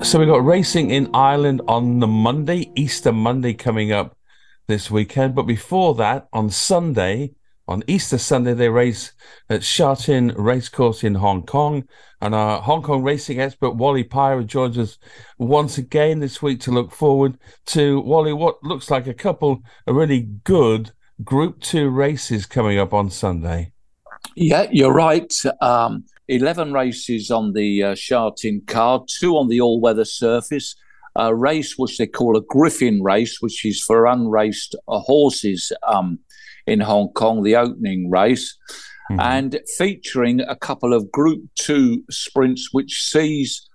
So we got racing in Ireland on the Monday, Easter Monday coming up this weekend. But before that, on Sunday, on Easter Sunday, they race at Sha Tin Racecourse in Hong Kong. And our Hong Kong racing expert, Wally Pyrah, joins us once again this week to look forward to, Wally, what looks like a couple of really good Group 2 races coming up on Sunday. Yeah, you're right. Um, 11 races on the uh, Sha Tin card, two on the all weather surface, a race which they call a Griffin race, which is for unraced uh, horses um, in Hong Kong, the opening race mm-hmm. and featuring a couple of Group Two sprints, which sees,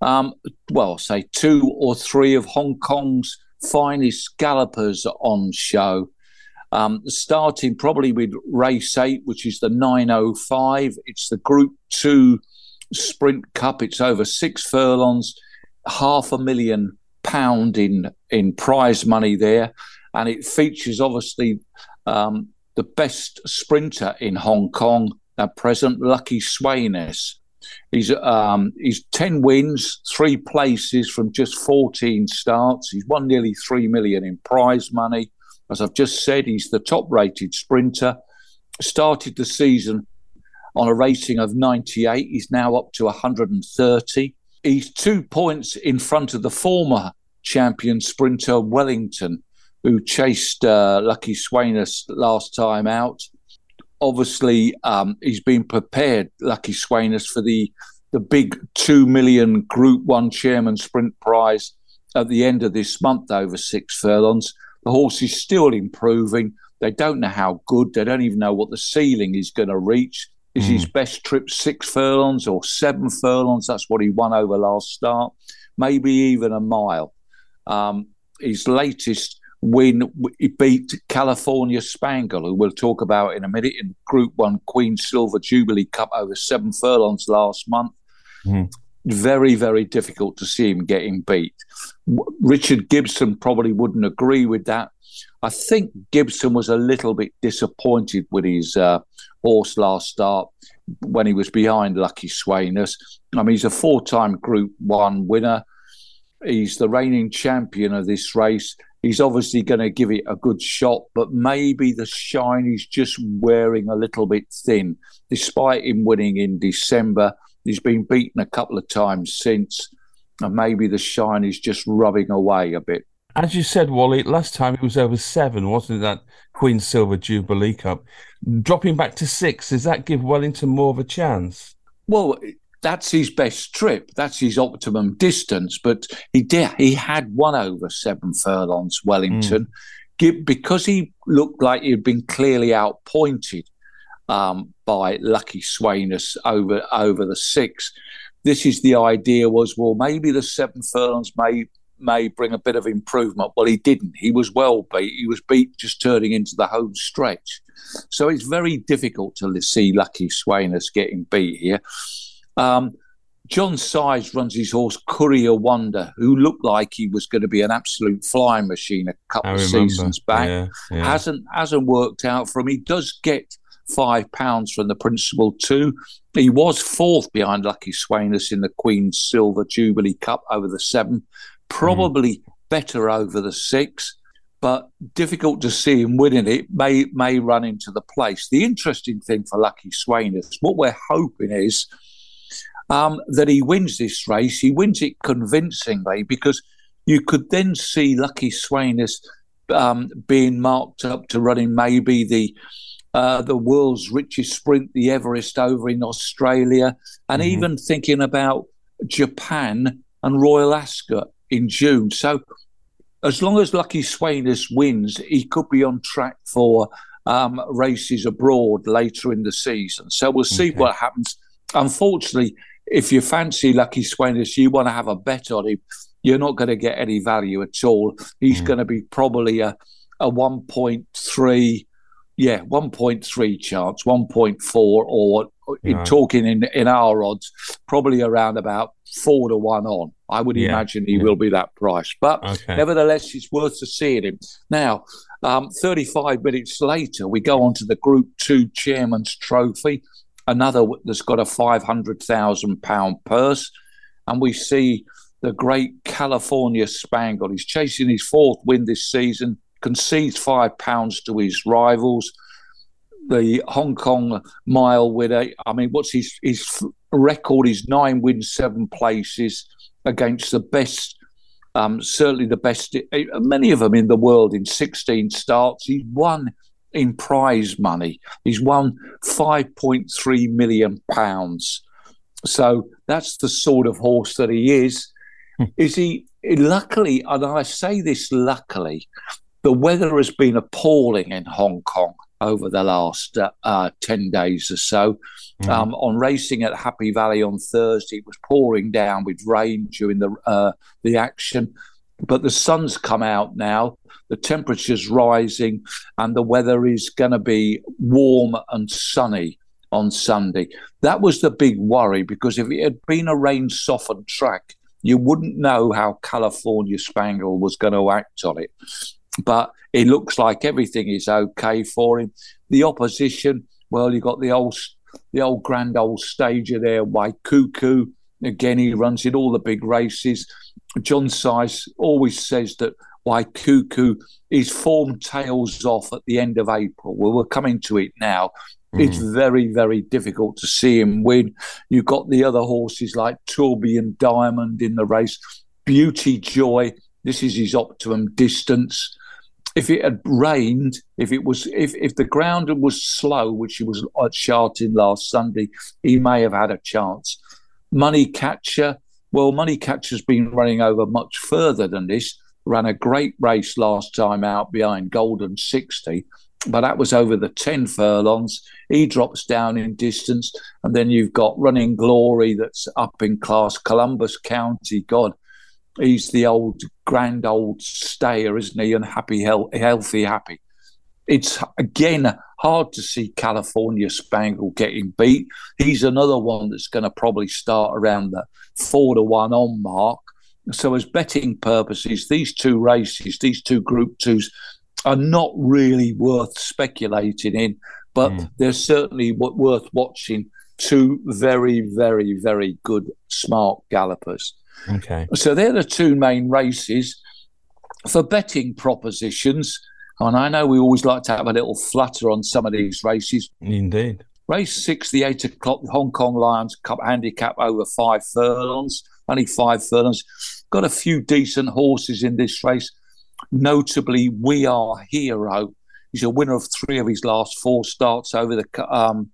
um, well, say two or three of Hong Kong's finest gallopers on show. Um, starting probably with race eight, which is the 905. It's the Group Two Sprint Cup. It's over six furlongs, half a million pound in in prize money there, and it features obviously um, the best sprinter in Hong Kong at present, Lucky Sweynesse. He's um, he's ten wins, three places from just fourteen starts. He's won nearly three million in prize money. As I've just said, he's the top-rated sprinter. Started the season on a rating of 98. He's now up to 130. He's two points in front of the former champion sprinter Wellington, who chased uh, Lucky Sweynesse last time out. Obviously, um, he's been prepared, Lucky Sweynesse, for the the big two million Group One Chairman Sprint Prize at the end of this month over six furlongs. The horse is still improving. They don't know how good. They don't even know what the ceiling is going to reach. Is mm. his best trip six furlongs or seven furlongs? That's what he won over last start. Maybe even a mile. Um, his latest win, he beat California Spangle, who we'll talk about in a minute, in Group One Queen Silver Jubilee Cup over seven furlongs last month. Mm. Very, very difficult to see him getting beat. Richard Gibson probably wouldn't agree with that. I think Gibson was a little bit disappointed with his uh, horse last start when he was behind Lucky Sweynesse. I mean, he's a four time Group One winner. He's the reigning champion of this race. He's obviously going to give it a good shot, but maybe the shine is just wearing a little bit thin. Despite him winning in December, he's been beaten a couple of times since, and maybe the shine is just rubbing away a bit. As you said, Wally, last time it was over seven, wasn't it? That Queen Silver Jubilee Cup. Dropping back to six, does that give Wellington more of a chance? Well, that's his best trip. That's his optimum distance. But he did. He had one over seven furlongs, Wellington, mm. because he looked like he'd been clearly outpointed um, by Lucky Sweynesse over over the six. This is the idea was well maybe the seven furlongs may may bring a bit of improvement. Well, he didn't. He was well beat. He was beat just turning into the home stretch. So it's very difficult to see Lucky Sweynesse getting beat here. Um, John Size runs his horse Courier Wonder, who looked like he was going to be an absolute flying machine a couple of seasons back. Yeah, yeah. Hasn't hasn't worked out for him. He does get five pounds from the principal too. He was fourth behind Lucky Sweynesse in the Queen's Silver Jubilee Cup over the seven, probably mm. better over the six, but difficult to see him winning it. May may run into the place. The interesting thing for Lucky Sweynesse, what we're hoping is um, that he wins this race. He wins it convincingly because you could then see Lucky Sweynesse um, being marked up to running maybe the uh, the world's richest sprint, the Everest over in Australia, and mm-hmm. even thinking about Japan and Royal Ascot in June. So, as long as Lucky Sweynesse wins, he could be on track for um, races abroad later in the season. So we'll see okay. what happens. Unfortunately, if you fancy Lucky Sweynesse, you want to have a bet on him. You're not going to get any value at all. He's mm. going to be probably a a 1.3 yeah, 1.3 chance, 1.4, or in talking in, in our odds, probably around about four to one on. I would yeah. imagine he yeah. will be that price. But okay. nevertheless, it's worth to seeing him. Now, um, 35 minutes later, we go on to the Group 2 Chairman's Trophy, another that's got a £500,000 purse. And we see the great California Spangle. He's chasing his fourth win this season concedes five pounds to his rivals. The Hong Kong mile winner. I mean, what's his his record? Is nine wins, seven places against the best. Um, certainly the best. Eh, many of them in the world in 16 starts. He's won in prize money. He's won 5.3 million pounds. So that's the sort of horse that he is. Hmm. is he? Luckily, and I say this luckily, the weather has been appalling in Hong Kong over the last uh, uh, 10 days or so. Mm. Um, on racing at Happy Valley on Thursday, it was pouring down with rain during the, uh, the action. But the sun's come out now, the temperature's rising, and the weather is going to be warm and sunny on Sunday. That was the big worry because if it had been a rain softened track, you wouldn't know how California Spangle was going to act on it but it looks like everything is okay for him. The opposition, well, you've got the old, the old grand old stager there, Waikuku. Again, he runs in all the big races. John Size always says that Waikuku is form tails off at the end of April. Well, we're coming to it now. Mm. It's very, very difficult to see him win. You've got the other horses like Tourbillon Diamond in the race, Beauty Joy. This is his optimum distance if it had rained, if it was if if the ground was slow, which he was at Sha Tin last Sunday, he may have had a chance. Money Catcher, well, Money Catcher's been running over much further than this. Ran a great race last time out behind Golden 60, but that was over the 10 furlongs. He drops down in distance. And then you've got Running Glory that's up in class, Columbus County. God, he's the old, grand old stayer, isn't he? And happy, healthy, happy. It's again hard to see California Spangle getting beat. He's another one that's going to probably start around the four to one on mark. So, as betting purposes, these two races, these two Group Twos, are not really worth speculating in, but mm. they're certainly worth watching. Two very, very, very good, smart gallopers. Okay. So they're the two main races for betting propositions. And I know we always like to have a little flutter on some of these races. Indeed. Race six, the eight o'clock Hong Kong Lions Cup handicap over five furlongs, only five furlongs. Got a few decent horses in this race, notably We Are Hero. He's a winner of three of his last four starts over the um,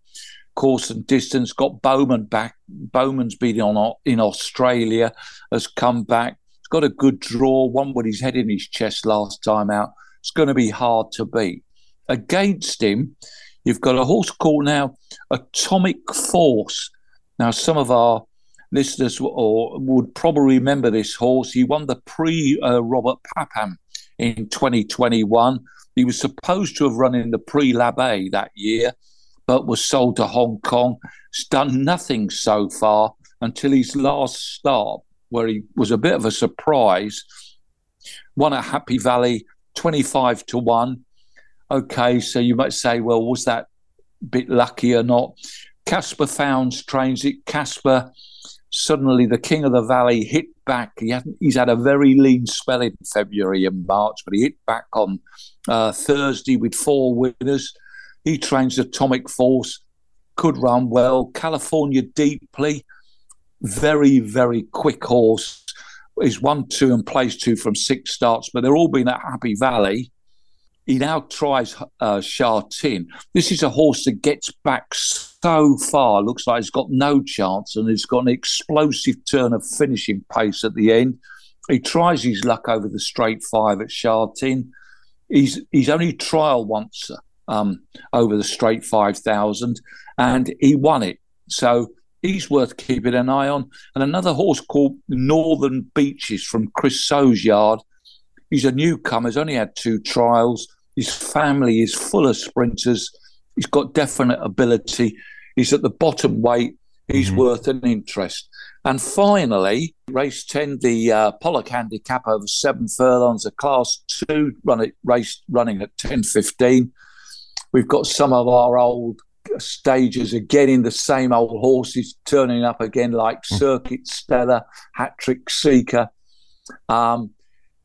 course and distance. Got Bowman back. Bowman's been on in Australia, has come back. He's got a good draw. One with his head in his chest last time out. It's going to be hard to beat. Against him, you've got a horse called now Atomic Force. Now, some of our listeners or would probably remember this horse. He won the Prix uh, Robert Papin in 2021. He was supposed to have run in the Prix Labbe that year but was sold to Hong Kong. He's done nothing so far until his last start, where he was a bit of a surprise. Won at Happy Valley 25 to 1. Okay, so you might say, well, was that bit lucky or not? Caspar Fownes trains it. Casper, suddenly the king of the valley, hit back. He he's had a very lean spell in February and March, but he hit back on uh, Thursday with four winners. He trains Atomic Force, could run well. California deeply, very, very quick horse. He's one, two, and placed two from six starts, but they're all been at Happy Valley. He now tries uh, Sha Tin. This is a horse that gets back so far, looks like he's got no chance, and he's got an explosive turn of finishing pace at the end. He tries his luck over the straight five at Sha Tin. He's he's only trial once um, over the straight 5,000, and he won it. So he's worth keeping an eye on. And another horse called Northern Beaches from Chris So's yard. He's a newcomer, he's only had two trials. His family is full of sprinters. He's got definite ability. He's at the bottom weight. He's mm-hmm. worth an interest. And finally, race 10, the uh, Pollock handicap over seven furlongs, a class two run it, race running at 10.15. We've got some of our old stages again in the same old horses turning up again, like mm. Circuit Stella, Hat Trick Seeker. Um,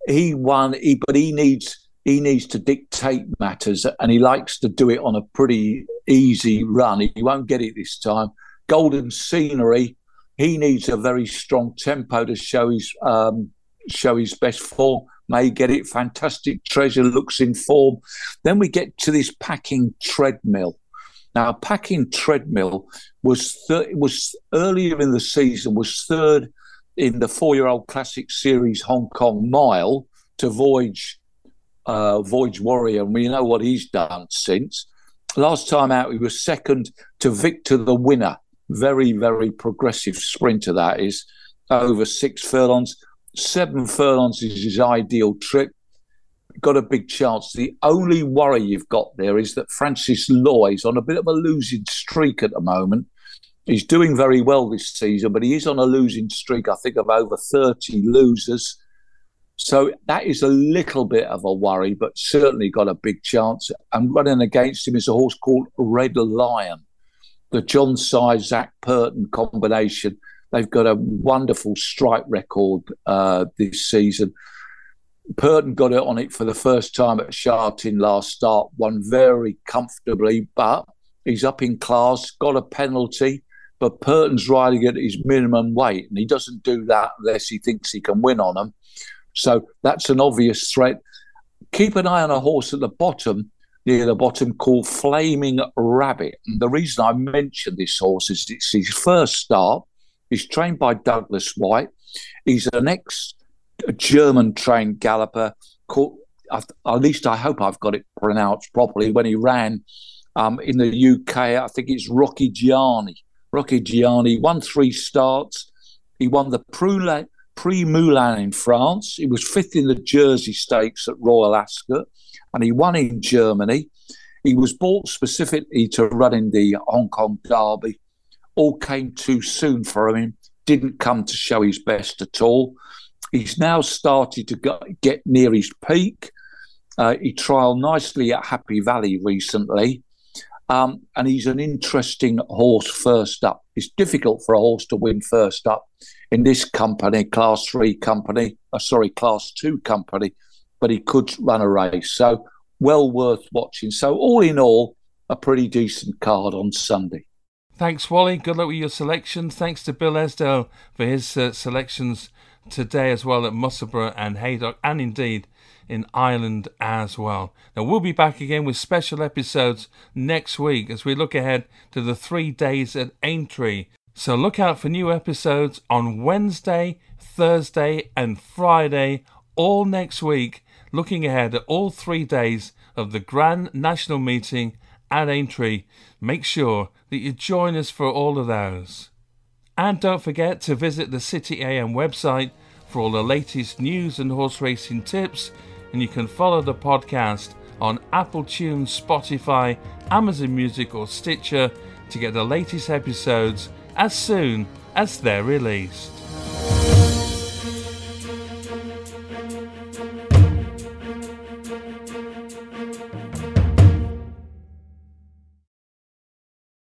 he won, he, but he needs he needs to dictate matters, and he likes to do it on a pretty easy run. He won't get it this time. Golden Scenery, he needs a very strong tempo to show his um, show his best form may get it. Fantastic treasure looks in form. Then we get to this packing treadmill. Now, packing treadmill was thir- was earlier in the season was third in the four-year-old classic series Hong Kong Mile to Voyage uh, Voyage Warrior, and we know what he's done since. Last time out, he was second to Victor the Winner. Very, very progressive sprinter that is, over six furlongs seven furlongs is his ideal trip. Got a big chance. The only worry you've got there is that Francis Lui is on a bit of a losing streak at the moment. He's doing very well this season, but he is on a losing streak, I think, of over 30 losers. So that is a little bit of a worry, but certainly got a big chance. And running against him is a horse called Red Lion, the John Size Zac Purton combination. They've got a wonderful strike record uh, this season. Purton got it on it for the first time at Sha last start, won very comfortably, but he's up in class, got a penalty, but Purton's riding at his minimum weight, and he doesn't do that unless he thinks he can win on them. So that's an obvious threat. keep an eye on a horse at the bottom, near the bottom, called Flaming Rabbit. And the reason I mention this horse is it's his first start. He's trained by Douglas Whyte. He's an ex German trained galloper called, at least I hope I've got it pronounced properly, when he ran um, in the UK. I think it's Rocchigiani. Rocky Gianni won three starts. He won the Prix Moulin in France. He was fifth in the Jersey Stakes at Royal Ascot, and he won in Germany. He was bought specifically to run in the Hong Kong Derby. All came too soon for him. Didn't come to show his best at all. He's now started to get near his peak. Uh, he trialled nicely at Happy Valley recently. Um, and he's an interesting horse first up. It's difficult for a horse to win first up in this company, class three company, uh, sorry, class two company, but he could run a race. So well worth watching. So all in all, a pretty decent card on Sunday. Thanks, Wally. Good luck with your selections. Thanks to Bill Esdaile for his uh, selections today as well at Musselburgh and Haydock, and indeed in Ireland as well. Now, we'll be back again with special episodes next week as we look ahead to the three days at Aintree. So, look out for new episodes on Wednesday, Thursday, and Friday, all next week, looking ahead at all three days of the Grand National Meeting at Aintree. Make sure that you join us for all of those. And don't forget to visit the City AM website for all the latest news and horse racing tips and you can follow the podcast on Apple Tunes, Spotify, Amazon Music, or Stitcher to get the latest episodes as soon as they're released.